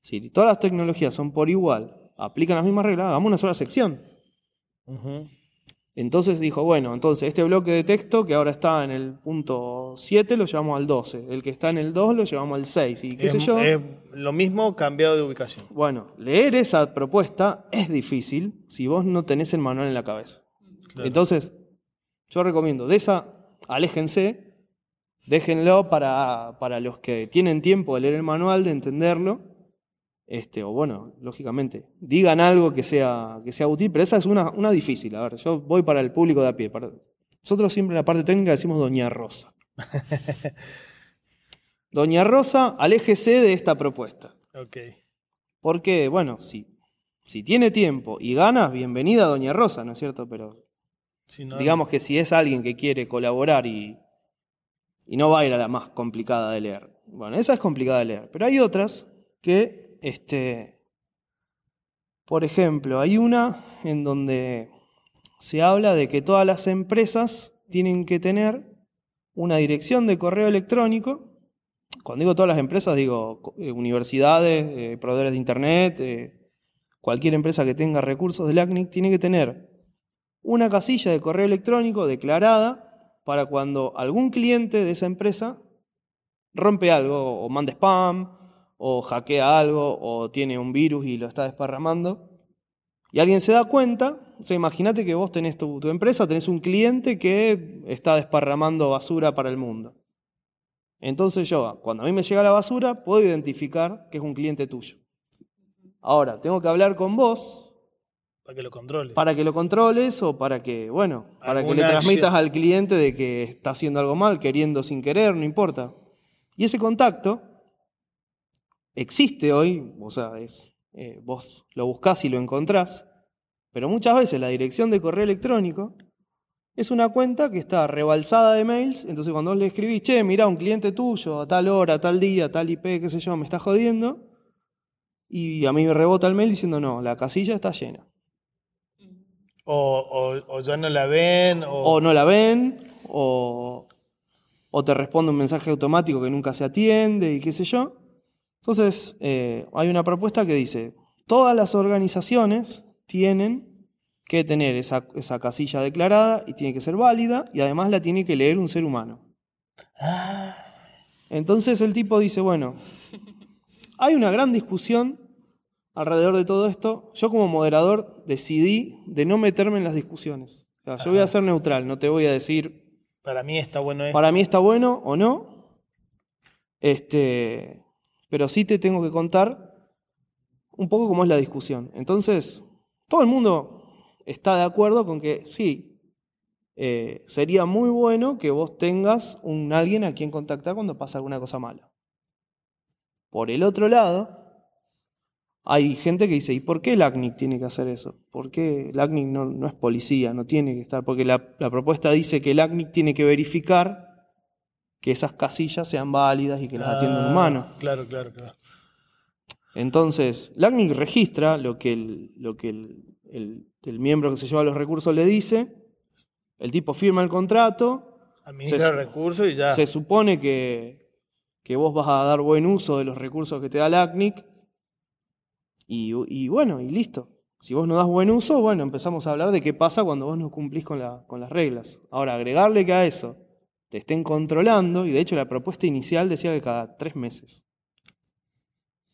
si todas las tecnologías son por igual, aplican las mismas reglas, hagamos una sola sección. Entonces dijo, bueno, entonces este bloque de texto que ahora está en el punto 7 lo llevamos al 12, el que está en el 2 lo llevamos al 6 y qué sé yo. Es lo mismo cambiado de ubicación. Bueno, leer esa propuesta es difícil si vos no tenés el manual en la cabeza. Entonces, yo recomiendo, de esa, aléjense, déjenlo para, para los que tienen tiempo de leer el manual, de entenderlo este, o bueno, lógicamente, digan algo que sea, que sea útil, pero esa es una, una difícil. A ver, yo voy para el público de a pie. Nosotros siempre en la parte técnica decimos Doña Rosa. Doña Rosa, aléjese de esta propuesta. Ok. Porque, bueno, si, si tiene tiempo y ganas, bienvenida Doña Rosa, ¿no es cierto? Pero digamos que si es alguien que quiere colaborar y, y no va a ir a la más complicada de leer. Bueno, esa es complicada de leer, pero hay otras que este, por ejemplo, hay una en donde se habla de que todas las empresas tienen que tener una dirección de correo electrónico. Cuando digo todas las empresas, digo eh, universidades, eh, proveedores de Internet, eh, cualquier empresa que tenga recursos del ACNIC tiene que tener una casilla de correo electrónico declarada para cuando algún cliente de esa empresa rompe algo o manda spam o hackea algo o tiene un virus y lo está desparramando, y alguien se da cuenta, o sea, imagínate que vos tenés tu, empresa, tenés un cliente que está desparramando basura para el mundo. Entonces yo, cuando a mí me llega la basura, puedo identificar que es un cliente tuyo. Ahora, tengo que hablar con vos. Para que lo controles. Para que lo controles o para que, bueno, para que le transmitas al cliente de que está haciendo algo mal, queriendo sin querer, no importa. Y ese contacto existe hoy, o sea, es, eh, vos lo buscás y lo encontrás, pero muchas veces la dirección de correo electrónico es una cuenta que está rebalsada de mails, entonces cuando vos le escribís, che, mira, un cliente tuyo, a tal hora, a tal día, tal IP, qué sé yo, me está jodiendo, y a mí me rebota el mail diciendo, no, la casilla está llena. O, ya no la ven. O... o no la ven, o, o te responde un mensaje automático que nunca se atiende y qué sé yo. Entonces, eh, hay una propuesta que dice, todas las organizaciones tienen que tener esa, casilla declarada y tiene que ser válida y además la tiene que leer un ser humano. Entonces el tipo dice, bueno, hay una gran discusión alrededor de todo esto. Yo como moderador decidí de no meterme en las discusiones. yo voy a ser neutral, no te voy a decir... Para mí está bueno esto. Para mí está bueno o no. Este, pero sí te tengo que contar un poco cómo es la discusión. Entonces, todo el mundo está de acuerdo con que sí, eh, sería muy bueno que vos tengas un alguien a quien contactar cuando pasa alguna cosa mala. Por el otro lado, hay gente que dice, ¿y por qué el ACNIC tiene que hacer eso? ¿Por qué el ACNIC no, es policía, no tiene que estar? Porque la, la propuesta dice que el ACNIC tiene que verificar que esas casillas sean válidas y que las atienda un humano. Ah, claro, claro, claro. Entonces, LACNIC registra lo que, el, lo que el, miembro que se lleva los recursos le dice, el tipo firma el contrato. Administra el recurso y ya. Se supone que, que, vos vas a dar buen uso de los recursos que te da LACNIC y, y, bueno, y listo. Si vos no das buen uso, bueno, empezamos a hablar de qué pasa cuando vos no cumplís con, la, con las reglas. Ahora, agregarle que a eso te estén controlando, y de hecho la propuesta inicial decía que cada tres meses.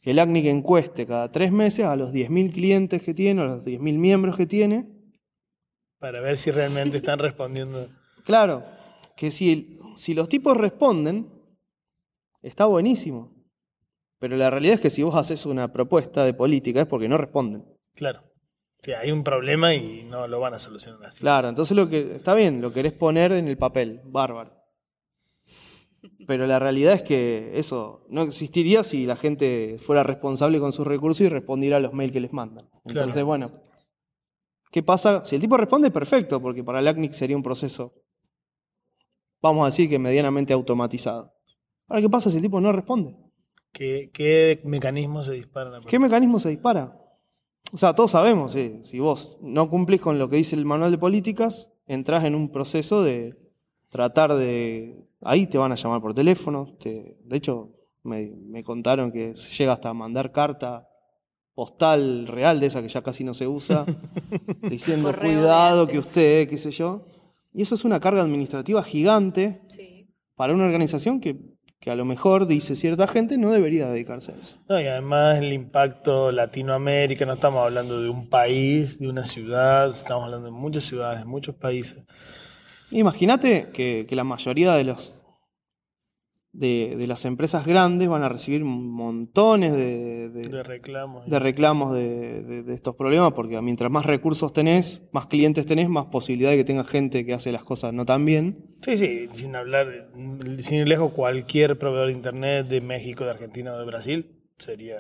Que el ACNIC encueste cada tres meses a los 10.000 clientes que tiene, a los 10.000 miembros que tiene. Para ver si realmente están respondiendo. Claro, que si, si los tipos responden, está buenísimo. Pero la realidad es que si vos haces una propuesta de política es porque no responden. Claro. Que hay un problema y no lo van a solucionar así. Claro, entonces lo que está bien, lo querés poner en el papel, bárbaro. Pero la realidad es que eso no existiría si la gente fuera responsable con sus recursos y respondiera a los mails que les mandan. Entonces, bueno, ¿qué pasa? Si el tipo responde, perfecto, porque para el ACNIC sería un proceso, vamos a decir que medianamente automatizado. Ahora, ¿qué pasa si el tipo no responde? ¿Qué, qué mecanismo se dispara? ¿Qué mecanismo se dispara? O sea, todos sabemos, si vos no cumplís con lo que dice el manual de políticas, entras en un proceso de tratar de Ahí te van a llamar por teléfono. de hecho, me, contaron que se llega hasta mandar carta postal real de esa que ya casi no se usa, diciendo cuidado que usted, qué sé yo. Y eso es una carga administrativa gigante para una organización que, que, a lo mejor, dice cierta gente, no debería dedicarse a eso. No, y además el impacto Latinoamérica, no estamos hablando de un país, de una ciudad, estamos hablando de muchas ciudades, de muchos países. Imagínate que, que la mayoría de los de, las empresas grandes van a recibir montones de, de, reclamos, de, reclamos de, estos problemas, porque mientras más recursos tenés, más clientes tenés, más posibilidad de que tenga gente que hace las cosas no tan bien. Sí, sí, sin hablar, sin ir lejos, cualquier proveedor de Internet de México, de Argentina o de Brasil sería...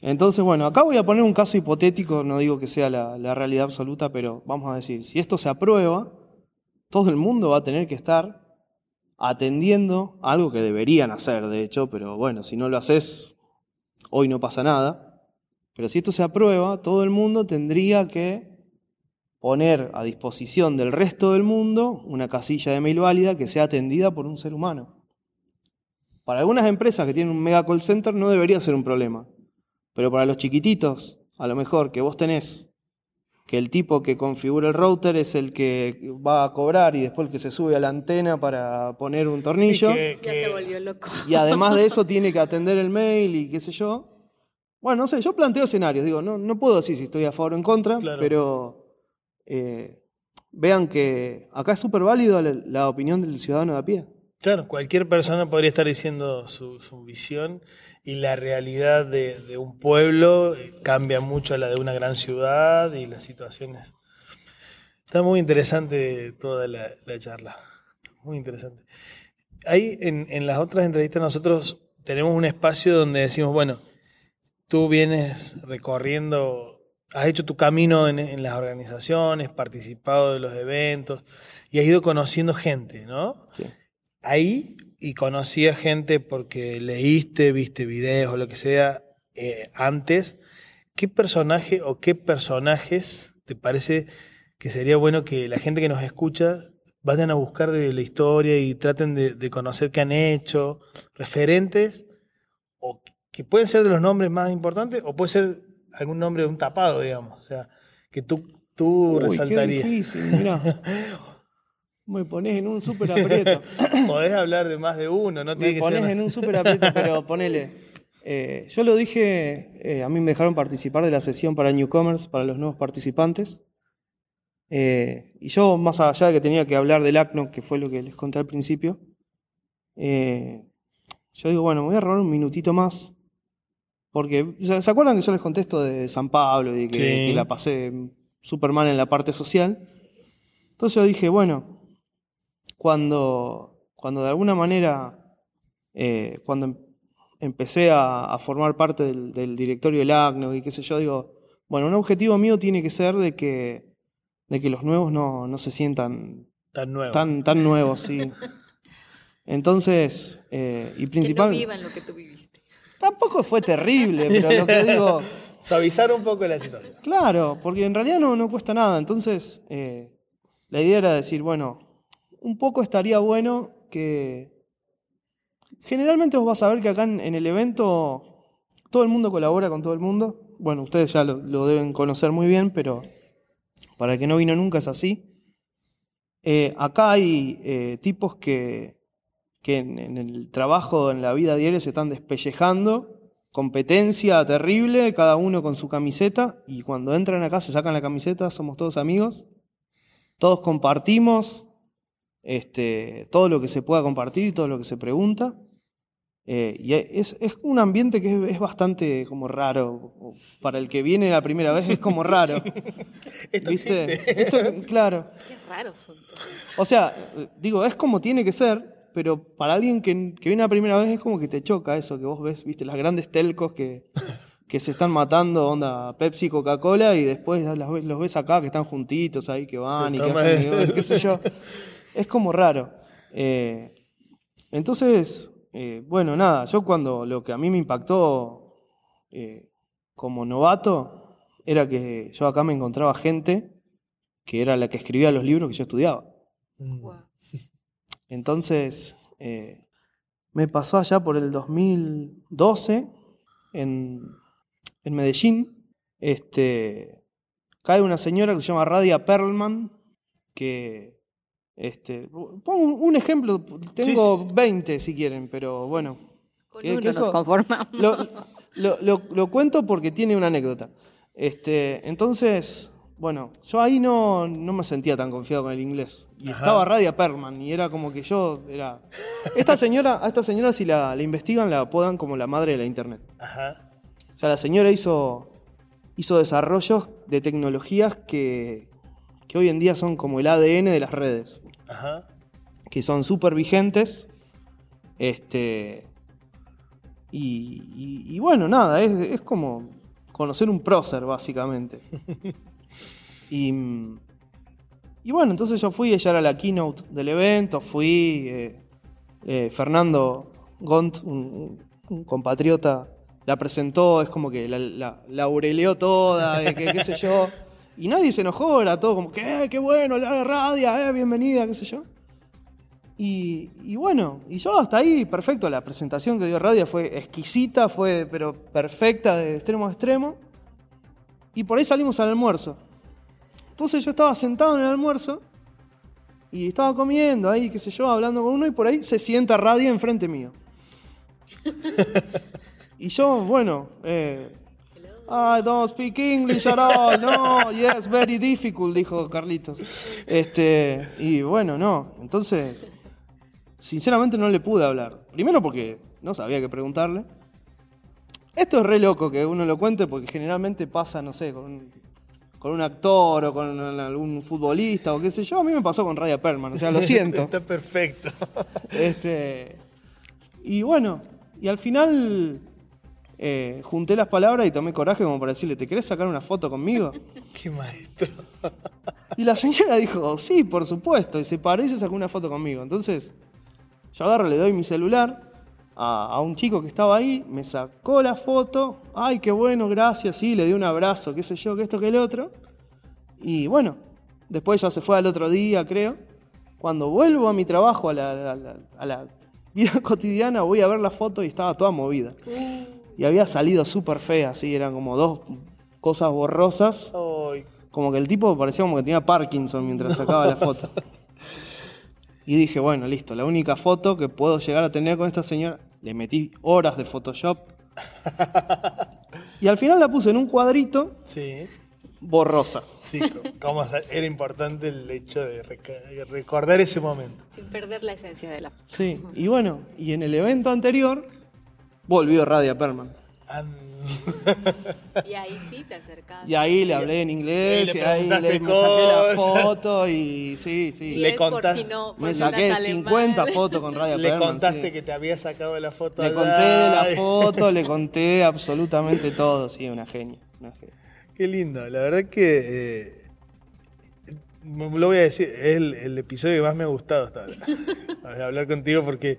Entonces, bueno, acá voy a poner un caso hipotético, no digo que sea la, la realidad absoluta, pero vamos a decir, si esto se aprueba, todo el mundo va a tener que estar atendiendo algo que deberían hacer, de hecho, pero bueno, si no lo haces, hoy no pasa nada. Pero si esto se aprueba, todo el mundo tendría que poner a disposición del resto del mundo una casilla de mail válida que sea atendida por un ser humano. Para algunas empresas que tienen un mega call center no debería ser un problema, pero para los chiquititos, a lo mejor que vos tenés que el tipo que configura el router es el que va a cobrar y después el que se sube a la antena para poner un tornillo. Ya se volvió loco. Y además de eso tiene que atender el mail y qué sé yo. Bueno, no sé, yo planteo escenarios, digo, no, no puedo decir si estoy a favor o en contra, pero eh, vean que acá es súper válido la, opinión del ciudadano de a pie. Claro, cualquier persona podría estar diciendo su, su visión y la realidad de, un pueblo eh, cambia mucho a la de una gran ciudad y las situaciones. Está muy interesante toda la, charla, muy interesante. Ahí en, en, las otras entrevistas nosotros tenemos un espacio donde decimos, bueno, tú vienes recorriendo, has hecho tu camino en, en las organizaciones, participado de los eventos y has ido conociendo gente, ¿no? Sí. Ahí y conocías gente porque leíste, viste videos o lo que sea eh, antes, ¿qué personaje o qué personajes te parece que sería bueno que la gente que nos escucha vayan a buscar de la historia y traten de, conocer qué han hecho, referentes, o que pueden ser de los nombres más importantes, o puede ser algún nombre de un tapado, digamos, o sea, que tú, tú resaltarías. Qué difícil, mira. Me pones en un súper aprieto. Podés hablar de más de uno, no Me pones en un súper aprieto, pero ponele. Eh, yo lo dije, eh, a mí me dejaron participar de la sesión para Newcomers, para los nuevos participantes. Eh, y yo, más allá de que tenía que hablar del ACNO, que fue lo que les conté al principio, yo digo, bueno, me voy a robar un minutito más. Porque, ¿se acuerdan que yo les contesto de San Pablo y que, que la pasé súper mal en la parte social? Entonces yo dije, bueno, cuando, cuando de alguna manera, eh, cuando em, empecé a, formar parte del, directorio del ACNO y qué sé yo, digo, bueno, un objetivo mío tiene que ser de que, de que los nuevos no, se sientan tan nuevos. Tan, tan nuevos, sí. Entonces, eh, y principal... Que no vivan lo que tú viviste. Tampoco fue terrible, pero lo que digo... Suavizar un poco la situación. Claro, porque en realidad no, no cuesta nada. Entonces, eh, la idea era decir, bueno, un poco estaría bueno que... Generalmente vos vas a ver que acá en, el evento todo el mundo colabora con todo el mundo. Bueno, ustedes ya lo, deben conocer muy bien, pero para el que no vino nunca es así. Eh, acá hay eh, tipos que, que en, en, el trabajo, en la vida diaria, se están despellejando. Competencia terrible, cada uno con su camiseta. Y cuando entran acá se sacan la camiseta, somos todos amigos. Todos compartimos, este, todo lo que se pueda compartir, todo lo que se pregunta. Eh, y es, un ambiente que es, bastante como raro. Para el que viene la primera vez es como raro. ¿Viste? claro. Qué raros son todos. O sea, digo, es como tiene que ser, pero para alguien que, que, viene la primera vez es como que te choca eso, que vos ves, viste, las grandes telcos que, que se están matando, onda Pepsi, Coca-Cola, y después los ves acá que están juntitos ahí, que van y que hacen, qué sé yo. es como raro. Eh, entonces, eh, bueno, nada, yo cuando lo que a mí me impactó eh, como novato era que yo acá me encontraba gente que era la que escribía los libros que yo estudiaba. Mm. Entonces, me pasó allá por el 2012 en, en Medellín. este, cae una señora que se llama Radia Perlman, que, este, pongo un ejemplo, tengo 20 si quieren, pero bueno. Con uno nos conformamos. Lo, cuento porque tiene una anécdota. Este, entonces, bueno, yo ahí no, no me sentía tan confiado con el inglés. Y estaba Radia Perman y era como que yo era... Esta señora, a esta señora si la, investigan la apodan como la madre de la internet. Ajá. O sea, la señora hizo, hizo desarrollos de tecnologías que, que hoy en día son como el ADN de las redes. Ajá. Que son súper vigentes. Este, y, bueno, nada, es, es, como conocer un prócer, básicamente. y, y, bueno, entonces yo fui, ella era la keynote del evento, fui, eh, eh, Fernando Gont, un, compatriota, la presentó, es como que la, la, la toda, que, qué sé yo. Y nadie se enojó, era todo como que, eh, qué bueno, la radio, bienvenida, qué sé yo. Y, bueno, y yo hasta ahí, perfecto, la presentación que dio Radio fue exquisita, fue pero perfecta de extremo a extremo. Y por ahí salimos al almuerzo. Entonces yo estaba sentado en el almuerzo y estaba comiendo ahí, qué sé yo, hablando con uno y por ahí se sienta Radio enfrente mío. y yo, bueno, eh, I don't speak English at all. No, yes, very difficult, dijo Carlitos. Este, y bueno, no. Entonces, sinceramente no le pude hablar. Primero porque no sabía qué preguntarle. Esto es re loco que uno lo cuente porque generalmente pasa, no sé, con, un actor o con algún futbolista o qué sé yo. A mí me pasó con Raya Perman, o sea, lo siento. Está perfecto. Este, y bueno, y al final eh, junté las palabras y tomé coraje como para decirle, ¿te querés sacar una foto conmigo? ¡Qué maestro! y la señora dijo, sí, por supuesto, y se paró y se sacó una foto conmigo. Entonces, yo agarro, le doy mi celular a, un chico que estaba ahí, me sacó la foto, ay, qué bueno, gracias, sí, le di un abrazo, qué sé yo, que esto, que el otro. Y bueno, después ya se fue al otro día, creo. Cuando vuelvo a mi trabajo, a la, vida cotidiana, voy a ver la foto y estaba toda movida. Y había salido súper fea, así, eran como dos cosas borrosas. Como que el tipo parecía como que tenía Parkinson mientras sacaba la foto. Y dije, bueno, listo, la única foto que puedo llegar a tener con esta señora, le metí horas de Photoshop. y al final la puse en un cuadrito. Sí. Borrosa. Sí, como era importante el hecho de recordar ese momento. Sin perder la esencia de la foto. Sí, y bueno, y en el evento anterior volvió Radia Perman. Y ahí sí te acercaste. Y ahí le hablé en inglés, y, ahí le saqué la foto y sí, sí. le contaste, no, me saqué 50 fotos con Radio Le contaste que te había sacado la foto. Le conté la foto, le conté absolutamente todo, sí, una genia. Qué lindo, la verdad que... Eh, lo voy a decir, es el, el, episodio que más me ha gustado hasta ahora. hablar contigo porque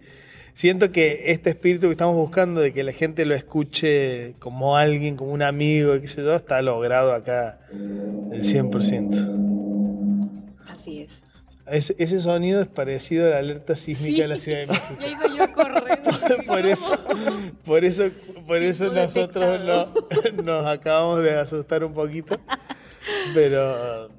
siento que este espíritu que estamos buscando de que la gente lo escuche como alguien, como un amigo, qué sé yo, está logrado acá el 100%. Así es. ese sonido es parecido a la alerta sísmica de la Ciudad de México. Ya iba yo correr. por, eso, por eso, por eso nosotros nos acabamos de asustar un poquito. Pero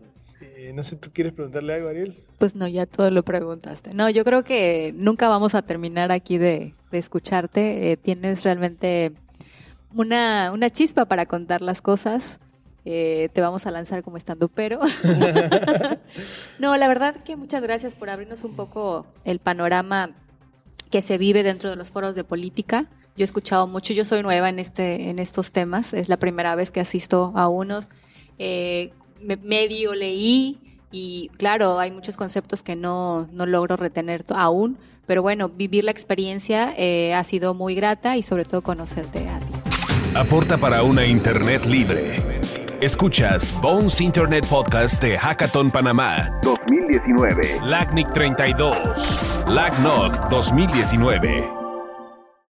eh, no sé, ¿tú quieres preguntarle algo, Ariel? Pues no, ya todo lo preguntaste. No, yo creo que nunca vamos a terminar aquí de, escucharte. Eh, tienes realmente una, una chispa para contar las cosas. Eh, te vamos a lanzar como estando pero. no, la verdad que muchas gracias por abrirnos un poco el panorama que se vive dentro de los foros de política. Yo he escuchado mucho, yo soy nueva en, este, en estos temas, es la primera vez que asisto a unos. Eh, medio leí y claro, hay muchos conceptos que no, no logro retener aún, pero bueno, vivir la experiencia eh, ha sido muy grata y sobre todo conocerte a ti. Aporta para una Internet libre. Escuchas Bones Internet Podcast de Hackathon Panamá 2019. LACNIC 32. LACNOC 2019.